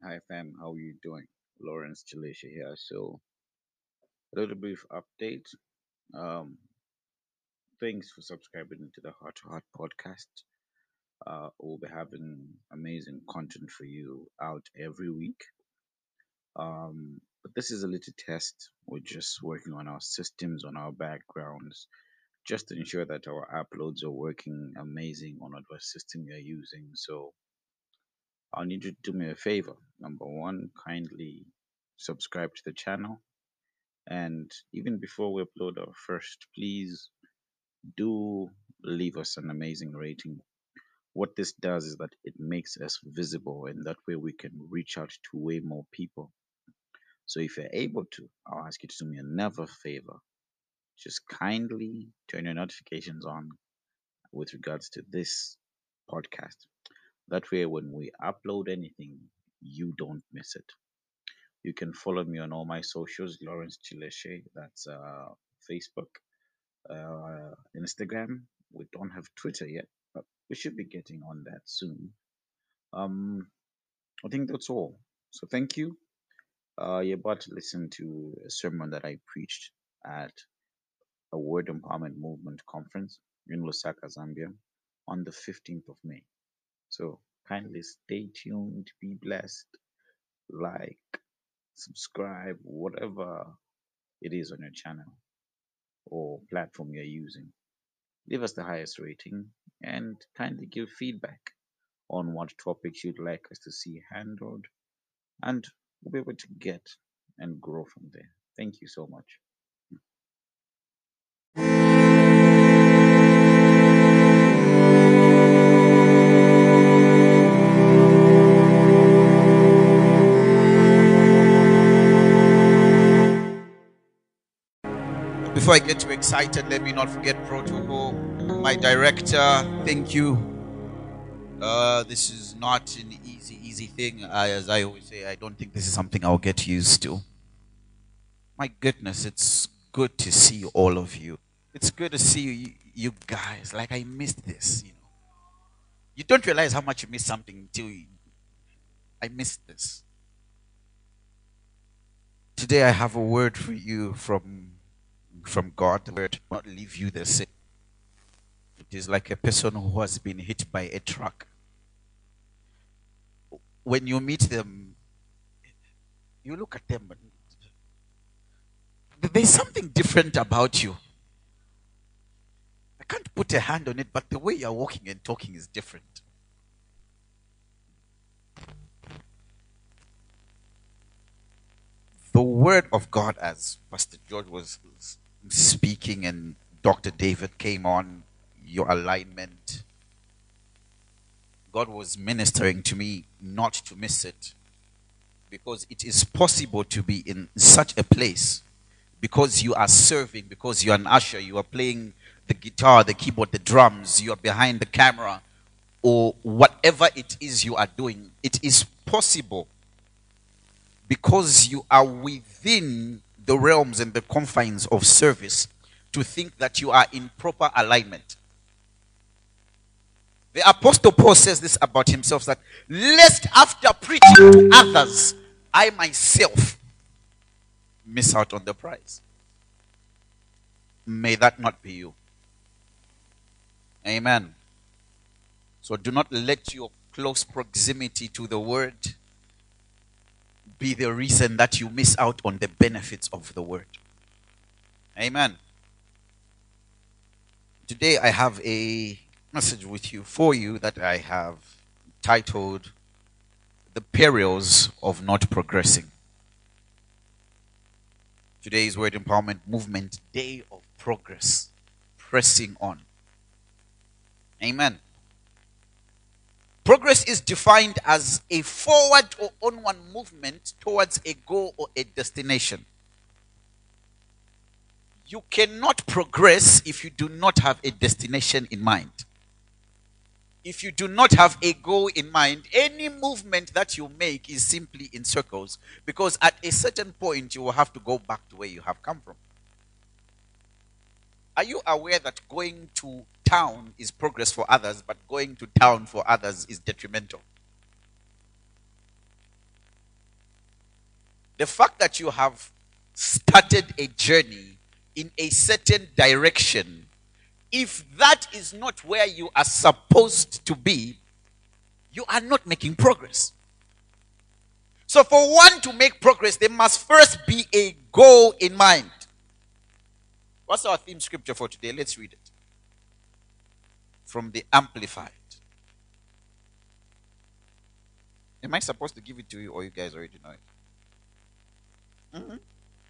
Hi fam, how are you doing? Lawrence Chileshe here. So a little brief update. Um, thanks for subscribing to the Heart to Heart podcast. Uh, we'll be having amazing content for you out every week. Um, but this is a little test. We're just working on our systems, on our backgrounds, just to ensure that our uploads are working amazing on whatever system you're using. So I'll need you to do me a favor. Number one, kindly subscribe to the channel And even before we upload our first, please do leave us an amazing rating. What this does is that it makes us visible, and that way we can reach out to way more people. So if you're able to, I'll ask you to do me another favor. Just kindly turn your notifications on with regards to this podcast. That way, when we upload anything, you don't miss it. You can follow me on all my socials, Lawrence Chileshe. That's uh, Facebook. uh, Instagram. We don't have Twitter yet, but we should be getting on that soon. Um, I think that's all. So thank you. Uh, you're about to listen to a sermon that I preached at a Word Empowerment Movement conference in Lusaka, Zambia, on the 15th of May. So kindly stay tuned, be blessed, like, subscribe, whatever it is on your channel or platform you're using. Leave us the highest rating and kindly give feedback on what topics you'd like us to see handled, and we'll be able to get and grow from there. Thank you so much. Before I get too excited, let me not forget protocol. My director, thank you. Uh, this is not an easy, easy thing. I, as I always say, I don't think this is something I'll get used to. My goodness, it's good to see all of you. It's good to see you, you guys. Like I missed this, you know. You don't realize how much you miss something until you, I missed this. Today I have a word for you from from God. Word will not leave you the same. It is like a person who has been hit by a truck. When you meet them, you look at them. There's something different about you. I can't put a hand on it, but the way you're walking and talking is different. The word of God, as Pastor George was speaking and Dr. David came on, your alignment. God was ministering to me not to miss it because it is possible to be in such a place because you are serving, because you are an usher, you are playing the guitar, the keyboard, the drums, you are behind the camera, or whatever it is you are doing. It is possible because you are within the realms and the confines of service to think that you are in proper alignment. The Apostle Paul says this about himself that lest after preaching to others, I myself miss out on the prize. May that not be you. Amen. So do not let your close proximity to the word be the reason that you miss out on the benefits of the word. Amen. Today I have a message with you for you that I have titled The Perils of Not Progressing. Today's Word Empowerment Movement Day of Progress, pressing on. Amen. Progress is defined as a forward or onward movement towards a goal or a destination. You cannot progress if you do not have a destination in mind. If you do not have a goal in mind, any movement that you make is simply in circles because at a certain point you will have to go back to where you have come from. Are you aware that going to town is progress for others, but going to town for others is detrimental? The fact that you have started a journey in a certain direction, if that is not where you are supposed to be, you are not making progress. So, for one to make progress, there must first be a goal in mind. What's our theme scripture for today? Let's read it from the Amplified. Am I supposed to give it to you, or you guys already know it? Mm-hmm.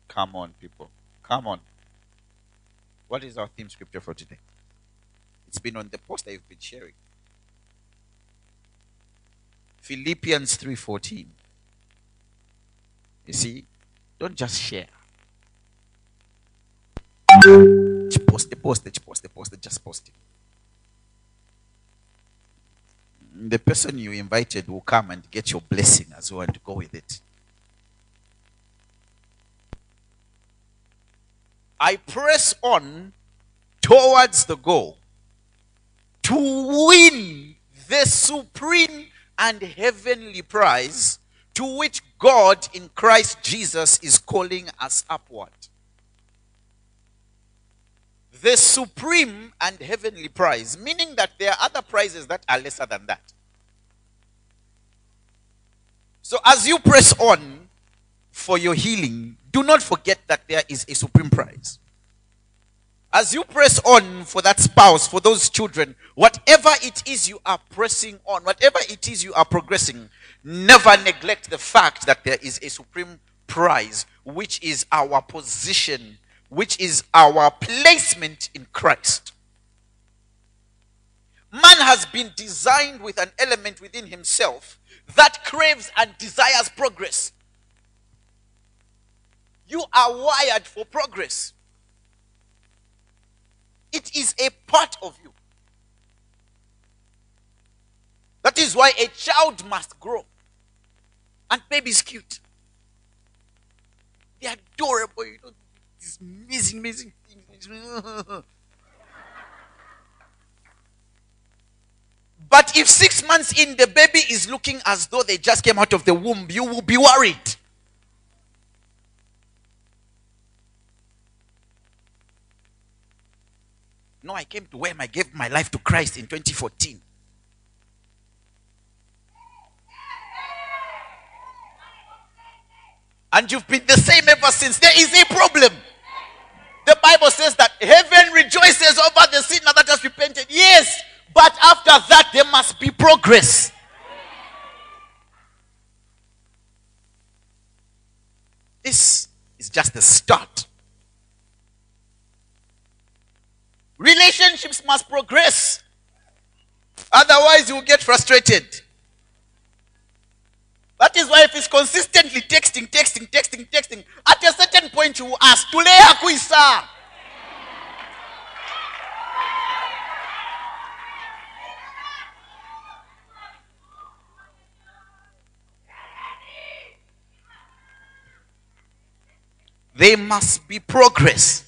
Come on, people. Come on. What is our theme scripture for today? It's been on the poster you've been sharing. Philippians 3:14. You see, don't just share. Post it, post it, post it, post it, just post it. The person you invited will come and get your blessing as well and go with it. I press on towards the goal to win the supreme and heavenly prize to which God in Christ Jesus is calling us upward. The supreme and heavenly prize, meaning that there are other prizes that are lesser than that. So, as you press on for your healing, do not forget that there is a supreme prize. As you press on for that spouse, for those children, whatever it is you are pressing on, whatever it is you are progressing, never neglect the fact that there is a supreme prize, which is our position, which is our placement in Christ. Man has been designed with an element within himself that craves and desires progress. You are wired for progress. It is a part of you. That is why a child must grow. And babies cute. They're adorable, you know, amazing, amazing but if six months in the baby is looking as though they just came out of the womb, you will be worried. No, I came to where I gave my life to Christ in 2014. And you've been the same ever since. There is a problem. The Bible says that heaven rejoices over the sinner that has repented. Yes, but after that, there must be progress. This is just the start. Relationships must progress. Otherwise, you will get frustrated. That is why if it's consistently texting, texting, texting, texting, at a certain point you will ask, Tulea kuisa. There must be progress.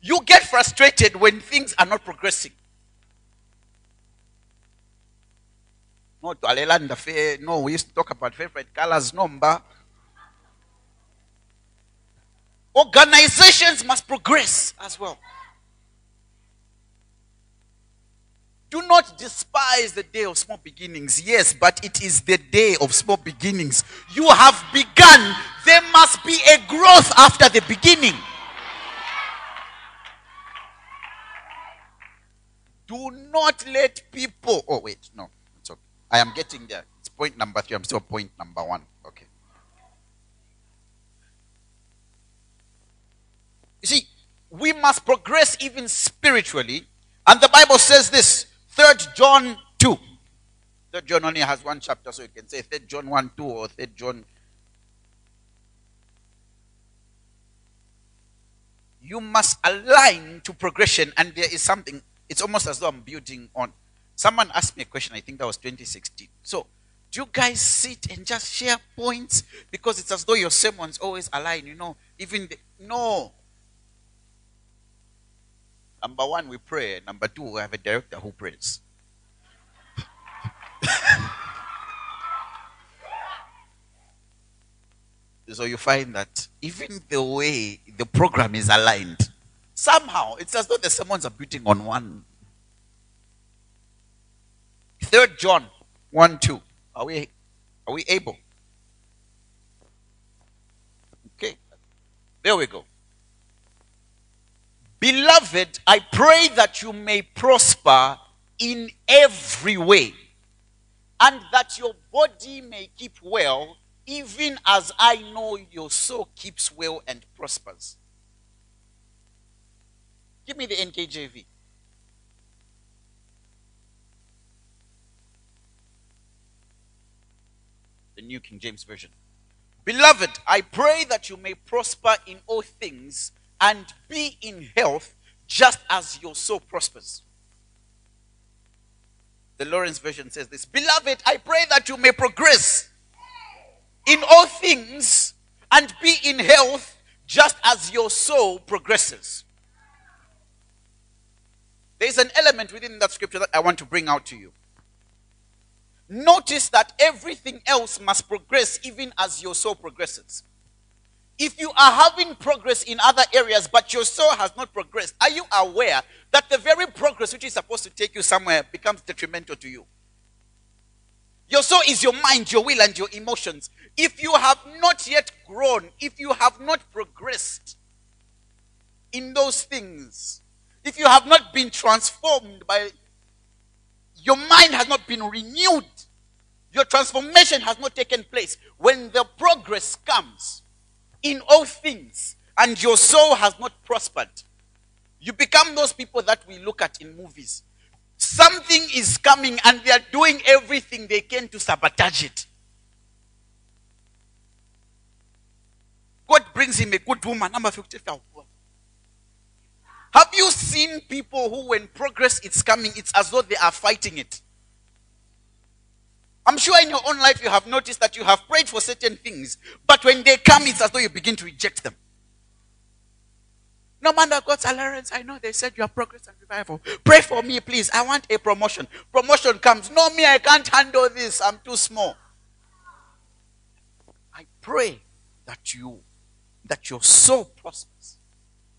You get frustrated when things are not progressing. No, to No, we used to talk about favorite colors number. Organizations must progress as well. Do not despise the day of small beginnings. Yes, but it is the day of small beginnings. You have begun. There must be a growth after the beginning. Do not let people. Oh, wait, no. I am getting there. It's point number three. I'm still point number one. Okay. You see, we must progress even spiritually. And the Bible says this Third John 2. Third John only has one chapter, so you can say Third John 1 2 or Third John. You must align to progression, and there is something it's almost as though I'm building on. Someone asked me a question, I think that was 2016. So, do you guys sit and just share points? Because it's as though your sermons always align, you know. Even the, no. Number one, we pray. Number two, we have a director who prays. So you find that even the way the program is aligned, somehow it's as though the sermons are building on one. Third John 1 2. Are we are we able? Okay. There we go. Beloved, I pray that you may prosper in every way, and that your body may keep well, even as I know your soul keeps well and prospers. Give me the NKJV. The New King James Version. Beloved, I pray that you may prosper in all things and be in health just as your soul prospers. The Lawrence version says this Beloved, I pray that you may progress in all things and be in health just as your soul progresses. There's an element within that scripture that I want to bring out to you. Notice that everything else must progress even as your soul progresses. If you are having progress in other areas, but your soul has not progressed, are you aware that the very progress which is supposed to take you somewhere becomes detrimental to you? Your soul is your mind, your will, and your emotions. If you have not yet grown, if you have not progressed in those things, if you have not been transformed by your mind has not been renewed, your transformation has not taken place. When the progress comes, in all things and your soul has not prospered, you become those people that we look at in movies. Something is coming and they are doing everything they can to sabotage it. God brings him a good woman, number 54. Have you seen people who, when progress is coming, it's as though they are fighting it? I'm sure in your own life you have noticed that you have prayed for certain things, but when they come, it's as though you begin to reject them. No that God's allowance, I know they said you are progress and revival. Pray for me, please. I want a promotion. Promotion comes. No, me, I can't handle this. I'm too small. I pray that you, that your soul prospers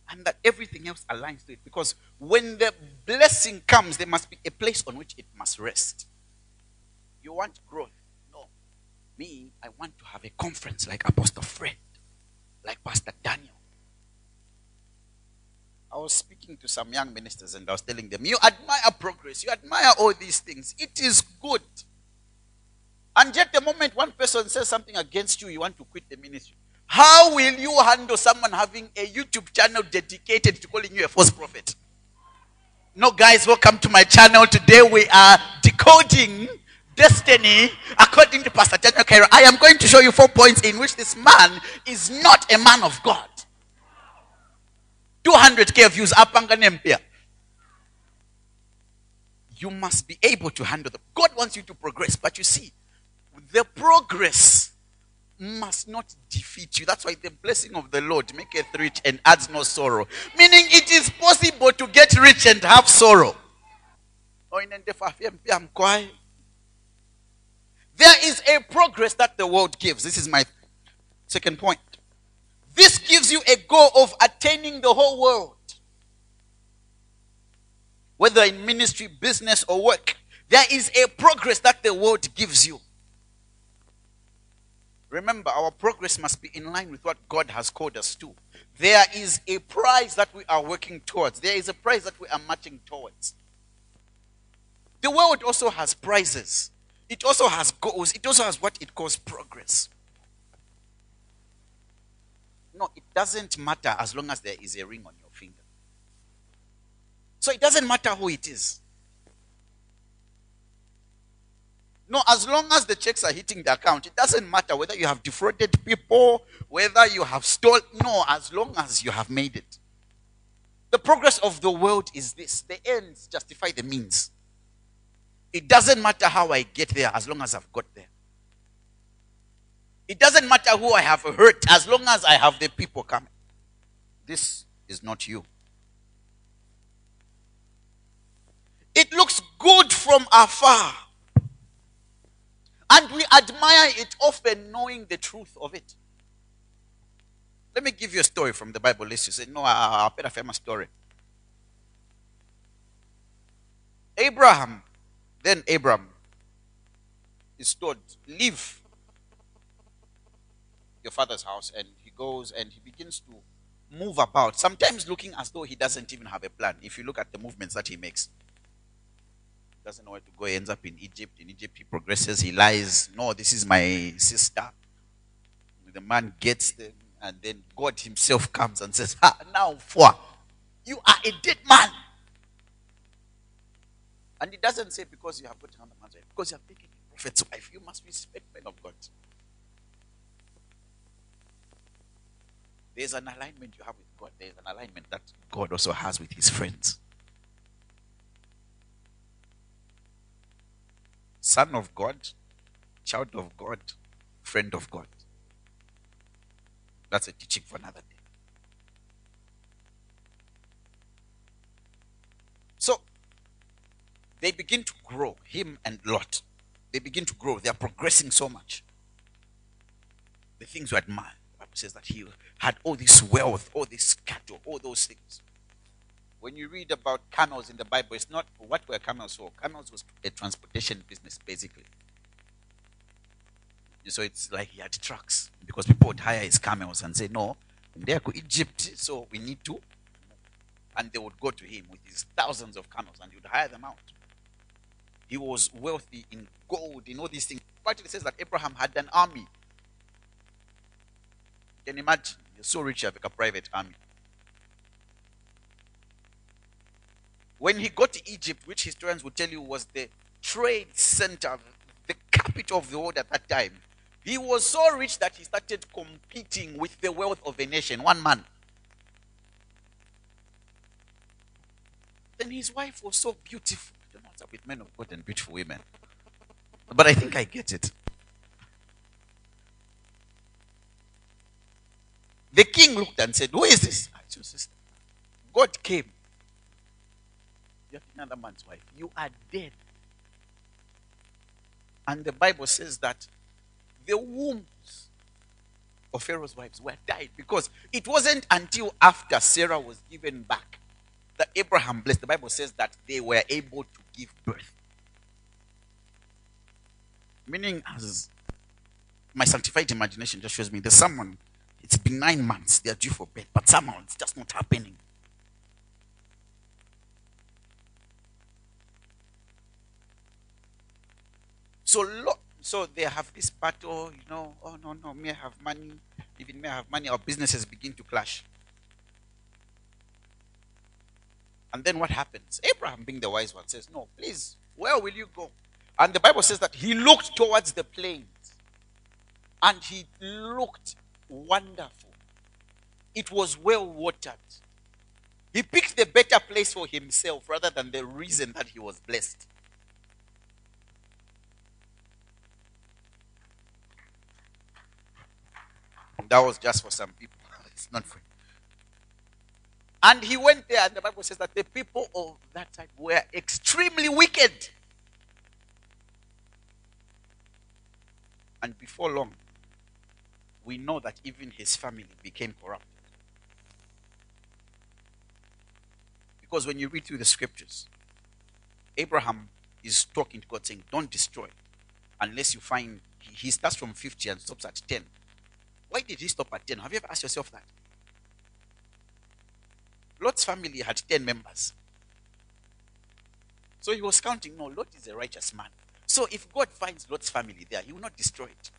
and that everything else aligns to it. Because when the blessing comes, there must be a place on which it must rest. You want growth? No. Me, I want to have a conference like Apostle Fred, like Pastor Daniel. I was speaking to some young ministers and I was telling them, You admire progress, you admire all these things. It is good. And yet, the moment one person says something against you, you want to quit the ministry. How will you handle someone having a YouTube channel dedicated to calling you a false prophet? No, guys, welcome to my channel. Today we are decoding destiny according to Pastor Daniel Cairo. I am going to show you four points in which this man is not a man of God. 200k views apanga nempia. You must be able to handle them. God wants you to progress, but you see, the progress must not defeat you. That's why the blessing of the Lord maketh rich and adds no sorrow. Meaning it is possible to get rich and have sorrow. Oh, There is a progress that the world gives. This is my second point. This gives you a goal of attaining the whole world. Whether in ministry, business, or work, there is a progress that the world gives you. Remember, our progress must be in line with what God has called us to. There is a prize that we are working towards, there is a prize that we are marching towards. The world also has prizes. It also has goals. It also has what it calls progress. No, it doesn't matter as long as there is a ring on your finger. So it doesn't matter who it is. No, as long as the checks are hitting the account, it doesn't matter whether you have defrauded people, whether you have stolen. No, as long as you have made it. The progress of the world is this the ends justify the means. It doesn't matter how I get there as long as I've got there. It doesn't matter who I have hurt as long as I have the people coming. This is not you. It looks good from afar. And we admire it often knowing the truth of it. Let me give you a story from the Bible. You say, no, I'll put a famous story. Abraham, then Abram is told, leave your father's house, and he goes and he begins to move about, sometimes looking as though he doesn't even have a plan. If you look at the movements that he makes, he doesn't know where to go. He ends up in Egypt. In Egypt, he progresses. He lies. No, this is my sister. The man gets them, and then God Himself comes and says, "Ah, now for you are a dead man." And he doesn't say because you have got another man's wife, because you have taken a prophet's wife, you must respect men of God. There's an alignment you have with God. There's an alignment that God also has with his friends. Son of God, child of God, friend of God. That's a teaching for another day. So they begin to grow, him and Lot. They begin to grow. They are progressing so much. The things you admire. The Bible says that he had all this wealth, all this cattle, all those things. When you read about camels in the Bible, it's not what were camels for. Camels was a transportation business, basically. So it's like he had trucks because people would hire his camels and say, No, they are Egypt, so we need to. And they would go to him with his thousands of camels and he would hire them out. He was wealthy in gold, in all these things. It says that Abraham had an army. You can imagine, you're so rich, you have like a private army. When he got to Egypt, which historians will tell you was the trade center, the capital of the world at that time, he was so rich that he started competing with the wealth of a nation, one man. Then his wife was so beautiful with men of God and beautiful women. But I think I get it. The king looked and said, Who is this? It's your sister. God came. You have another man's wife. You are dead. And the Bible says that the wombs of Pharaoh's wives were died because it wasn't until after Sarah was given back that Abraham blessed. The Bible says that they were able to give birth. Meaning, as my sanctified imagination just shows me, there's someone, it's been nine months, they are due for birth, but somehow it's just not happening. So, lo- so they have this battle, you know, oh no, no, may I have money, even may I have money, our businesses begin to clash. And then what happens? Abraham, being the wise one, says, No, please, where will you go? And the Bible says that he looked towards the plains and he looked wonderful. It was well watered. He picked the better place for himself rather than the reason that he was blessed. That was just for some people. It's not for and he went there, and the Bible says that the people of that time were extremely wicked. And before long, we know that even his family became corrupted. Because when you read through the scriptures, Abraham is talking to God saying, Don't destroy unless you find. He starts from 50 and stops at 10. Why did he stop at 10? Have you ever asked yourself that? Lot's family had 10 members. So he was counting, no, Lot is a righteous man. So if God finds Lot's family there, he will not destroy it.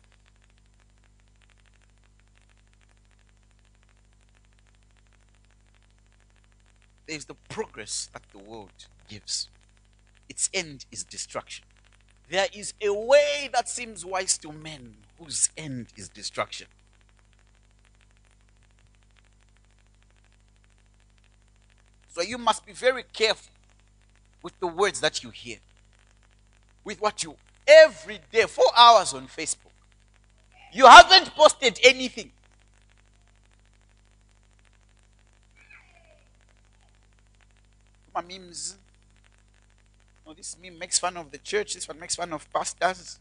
There is the progress that the world gives. Its end is destruction. There is a way that seems wise to men whose end is destruction. So you must be very careful with the words that you hear, with what you every day, four hours on Facebook. You haven't posted anything. My memes. No, this meme makes fun of the church. This one makes fun of pastors.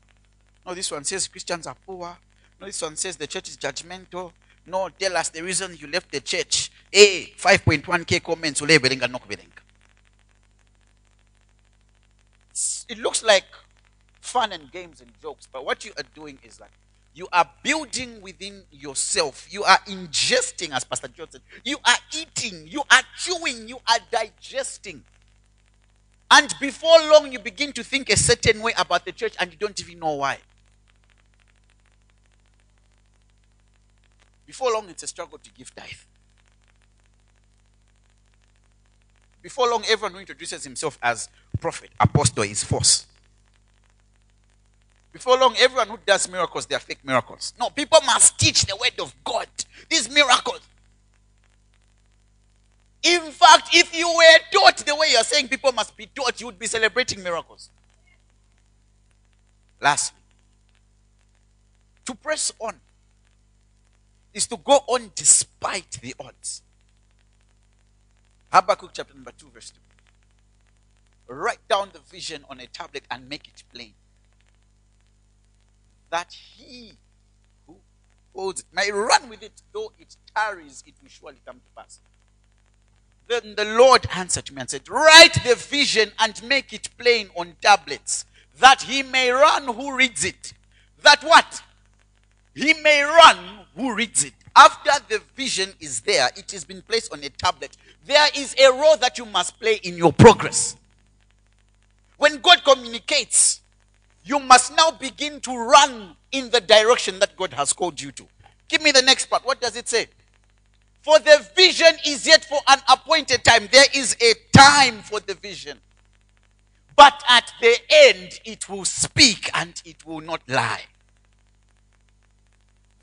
No, this one says Christians are poor. No, this one says the church is judgmental. No, tell us the reason you left the church. A 5.1k comments ule belenga no kubelenga. It looks like fun and games and jokes, but what you are doing is that you are building within yourself. You are ingesting, as Pastor John said. You are eating, you are chewing, you are digesting. And before long, you begin to think a certain way about the church and you don't even know why. Before long, it's a struggle to give tithe. Before long, everyone who introduces himself as prophet, apostle is false. Before long, everyone who does miracles, they are fake miracles. No, people must teach the word of God. These miracles. In fact, if you were taught the way you're saying people must be taught, you would be celebrating miracles. Lastly, to press on is to go on despite the odds. Habakkuk chapter number 2, verse 2. Write down the vision on a tablet and make it plain. That he who holds it may run with it, though it tarries, it will surely come to pass. Then the Lord answered me and said, Write the vision and make it plain on tablets, that he may run who reads it. That what? He may run who reads it. After the vision is there, it has been placed on a tablet. There is a role that you must play in your progress. When God communicates, you must now begin to run in the direction that God has called you to. Give me the next part. What does it say? For the vision is yet for an appointed time. There is a time for the vision. But at the end, it will speak and it will not lie.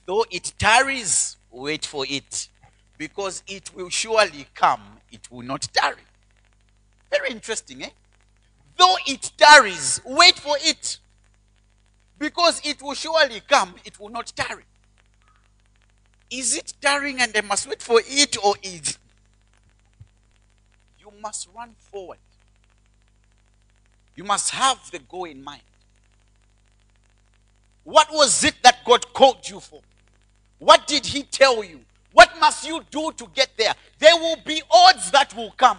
Though it tarries, wait for it. Because it will surely come, it will not tarry. Very interesting, eh? Though it tarries, wait for it. Because it will surely come, it will not tarry. Is it tarrying and I must wait for it, or is you must run forward? You must have the goal in mind. What was it that God called you for? What did he tell you? What must you do to get there? There will be odds that will come.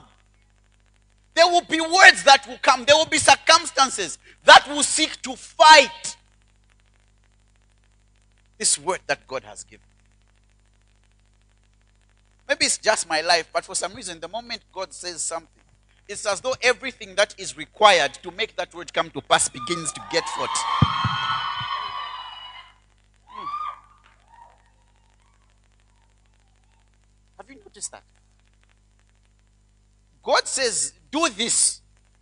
There will be words that will come. There will be circumstances that will seek to fight this word that God has given. Maybe it's just my life, but for some reason, the moment God says something, it's as though everything that is required to make that word come to pass begins to get fought. Noticed that? God says, do this.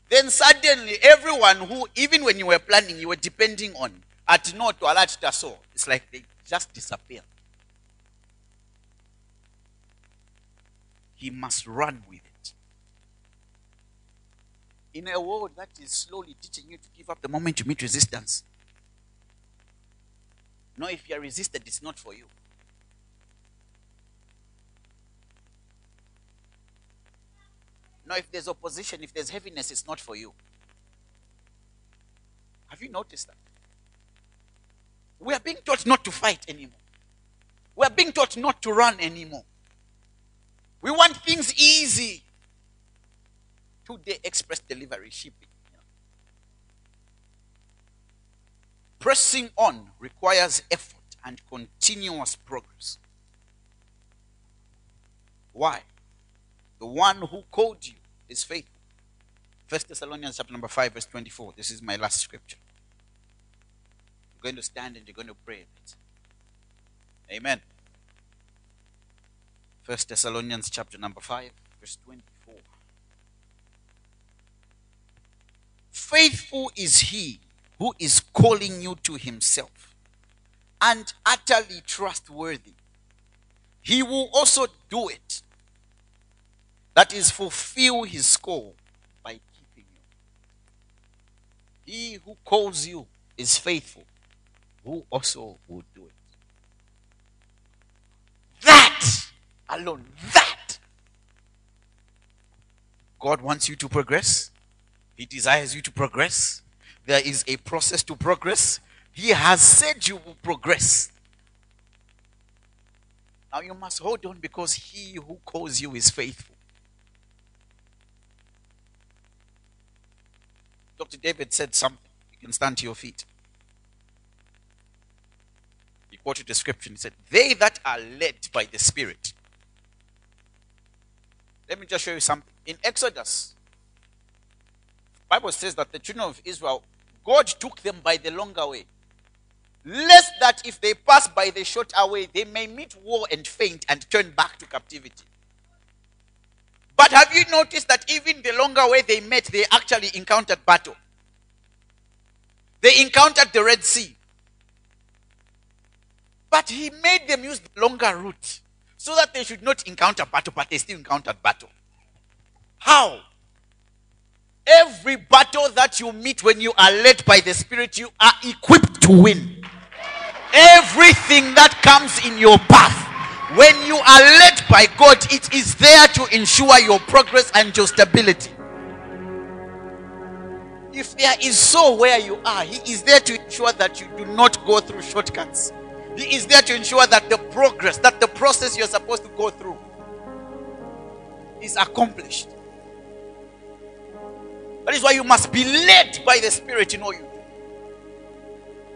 Then suddenly, everyone who, even when you were planning, you were depending on, at no to alert taso, it's like they just disappear. He must run with it. In a world that is slowly teaching you to give up the moment you meet resistance. No, if you are resisted, it's not for you. No, if there's opposition, if there's heaviness, it's not for you. Have you noticed that? We are being taught not to fight anymore. We are being taught not to run anymore. We want things easy. Two-day express delivery shipping. Pressing on requires effort and continuous progress. Why? The one who called you is faithful. First Thessalonians chapter number 5, verse 24. This is my last scripture. You're going to stand and you're going to pray. Amen. First Thessalonians chapter number 5, verse 24. Faithful is he who is calling you to himself and utterly trustworthy. He will also do it that is, fulfill his call by keeping you. He who calls you is faithful, who also will do it. That alone, that. God wants you to progress. He desires you to progress. There is a process to progress. He has said you will progress. Now you must hold on because he who calls you is faithful. Dr. David said something. You can stand to your feet. He quoted the scripture. He said, They that are led by the Spirit. Let me just show you something. In Exodus, Bible says that the children of Israel, God took them by the longer way. Lest that if they pass by the shorter way, they may meet war and faint and turn back to captivity. But have you noticed that even the longer way they met, they actually encountered battle? They encountered the Red Sea. But he made them use the longer route so that they should not encounter battle, but they still encountered battle. How? Every battle that you meet when you are led by the Spirit, you are equipped to win. Everything that comes in your path, when you are led by God, it is there to ensure your progress and your stability. If there is so where you are, He is there to ensure that you do not go through shortcuts. He is there to ensure that the progress, that the process you're supposed to go through is accomplished. That is why you must be led by the Spirit in all you do.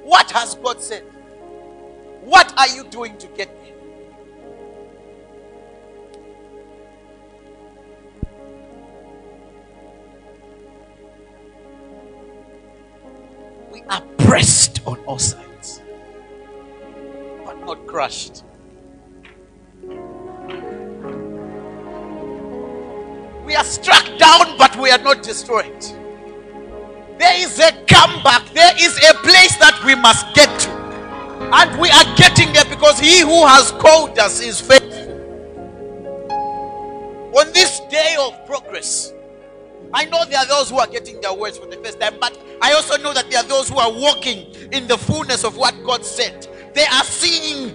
What has God said? What are you doing to get in? Pressed on all sides, but not crushed. We are struck down, but we are not destroyed. There is a comeback, there is a place that we must get to. And we are getting there because He who has called us is faithful. On this day of progress, I know there are those who are getting their words for the first time, but I also know that there are those who are walking in the fullness of what God said. They are seeing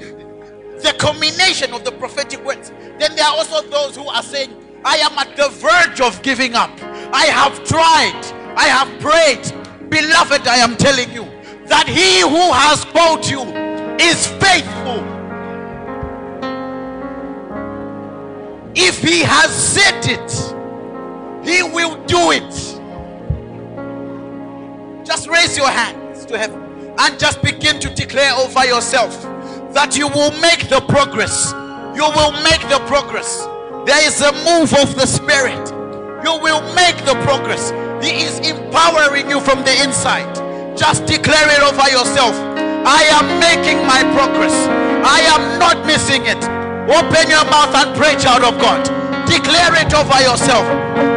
the culmination of the prophetic words. Then there are also those who are saying, I am at the verge of giving up. I have tried, I have prayed. Beloved, I am telling you that he who has called you is faithful. If he has said it, he will do it. Just raise your hands to heaven and just begin to declare over yourself that you will make the progress. You will make the progress. There is a move of the Spirit. You will make the progress. He is empowering you from the inside. Just declare it over yourself. I am making my progress. I am not missing it. Open your mouth and pray, child of God. Declare it over yourself.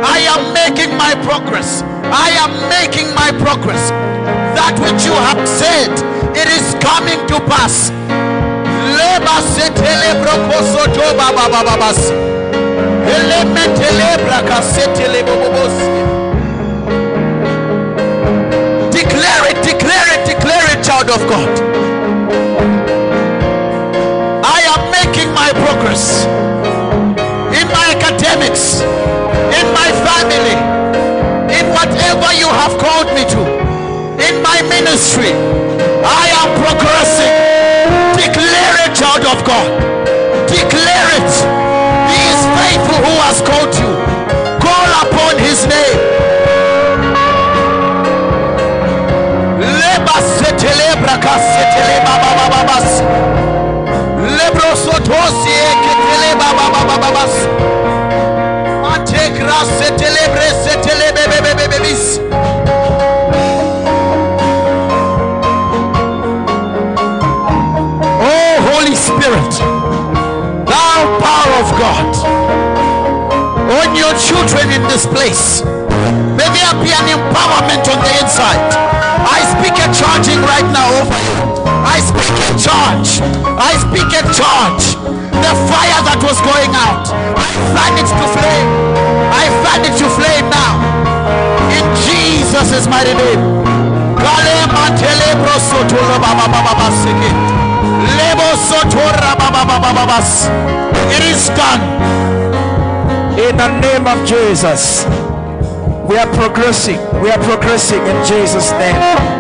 I am making my progress. I am making my progress. That which you have said, it is coming to pass. Declare it, declare it, declare it, child of God. I am making my progress in my academics, in my family, whatever you have called me to, in my ministry. I am progressing. Declare it, child of God. Declare it he is faithful who has called you. Call upon his name. Leba setelebra kaseteleba babababas. Lebro in this place. May there be an empowerment on the inside. I speak a charging right now over you. I speak a charge. I speak a charge. The fire that was going out, I fan it to flame. I fan it to flame now. In Jesus' mighty name. It is done. In the name of Jesus. We are progressing. We are progressing in Jesus' name.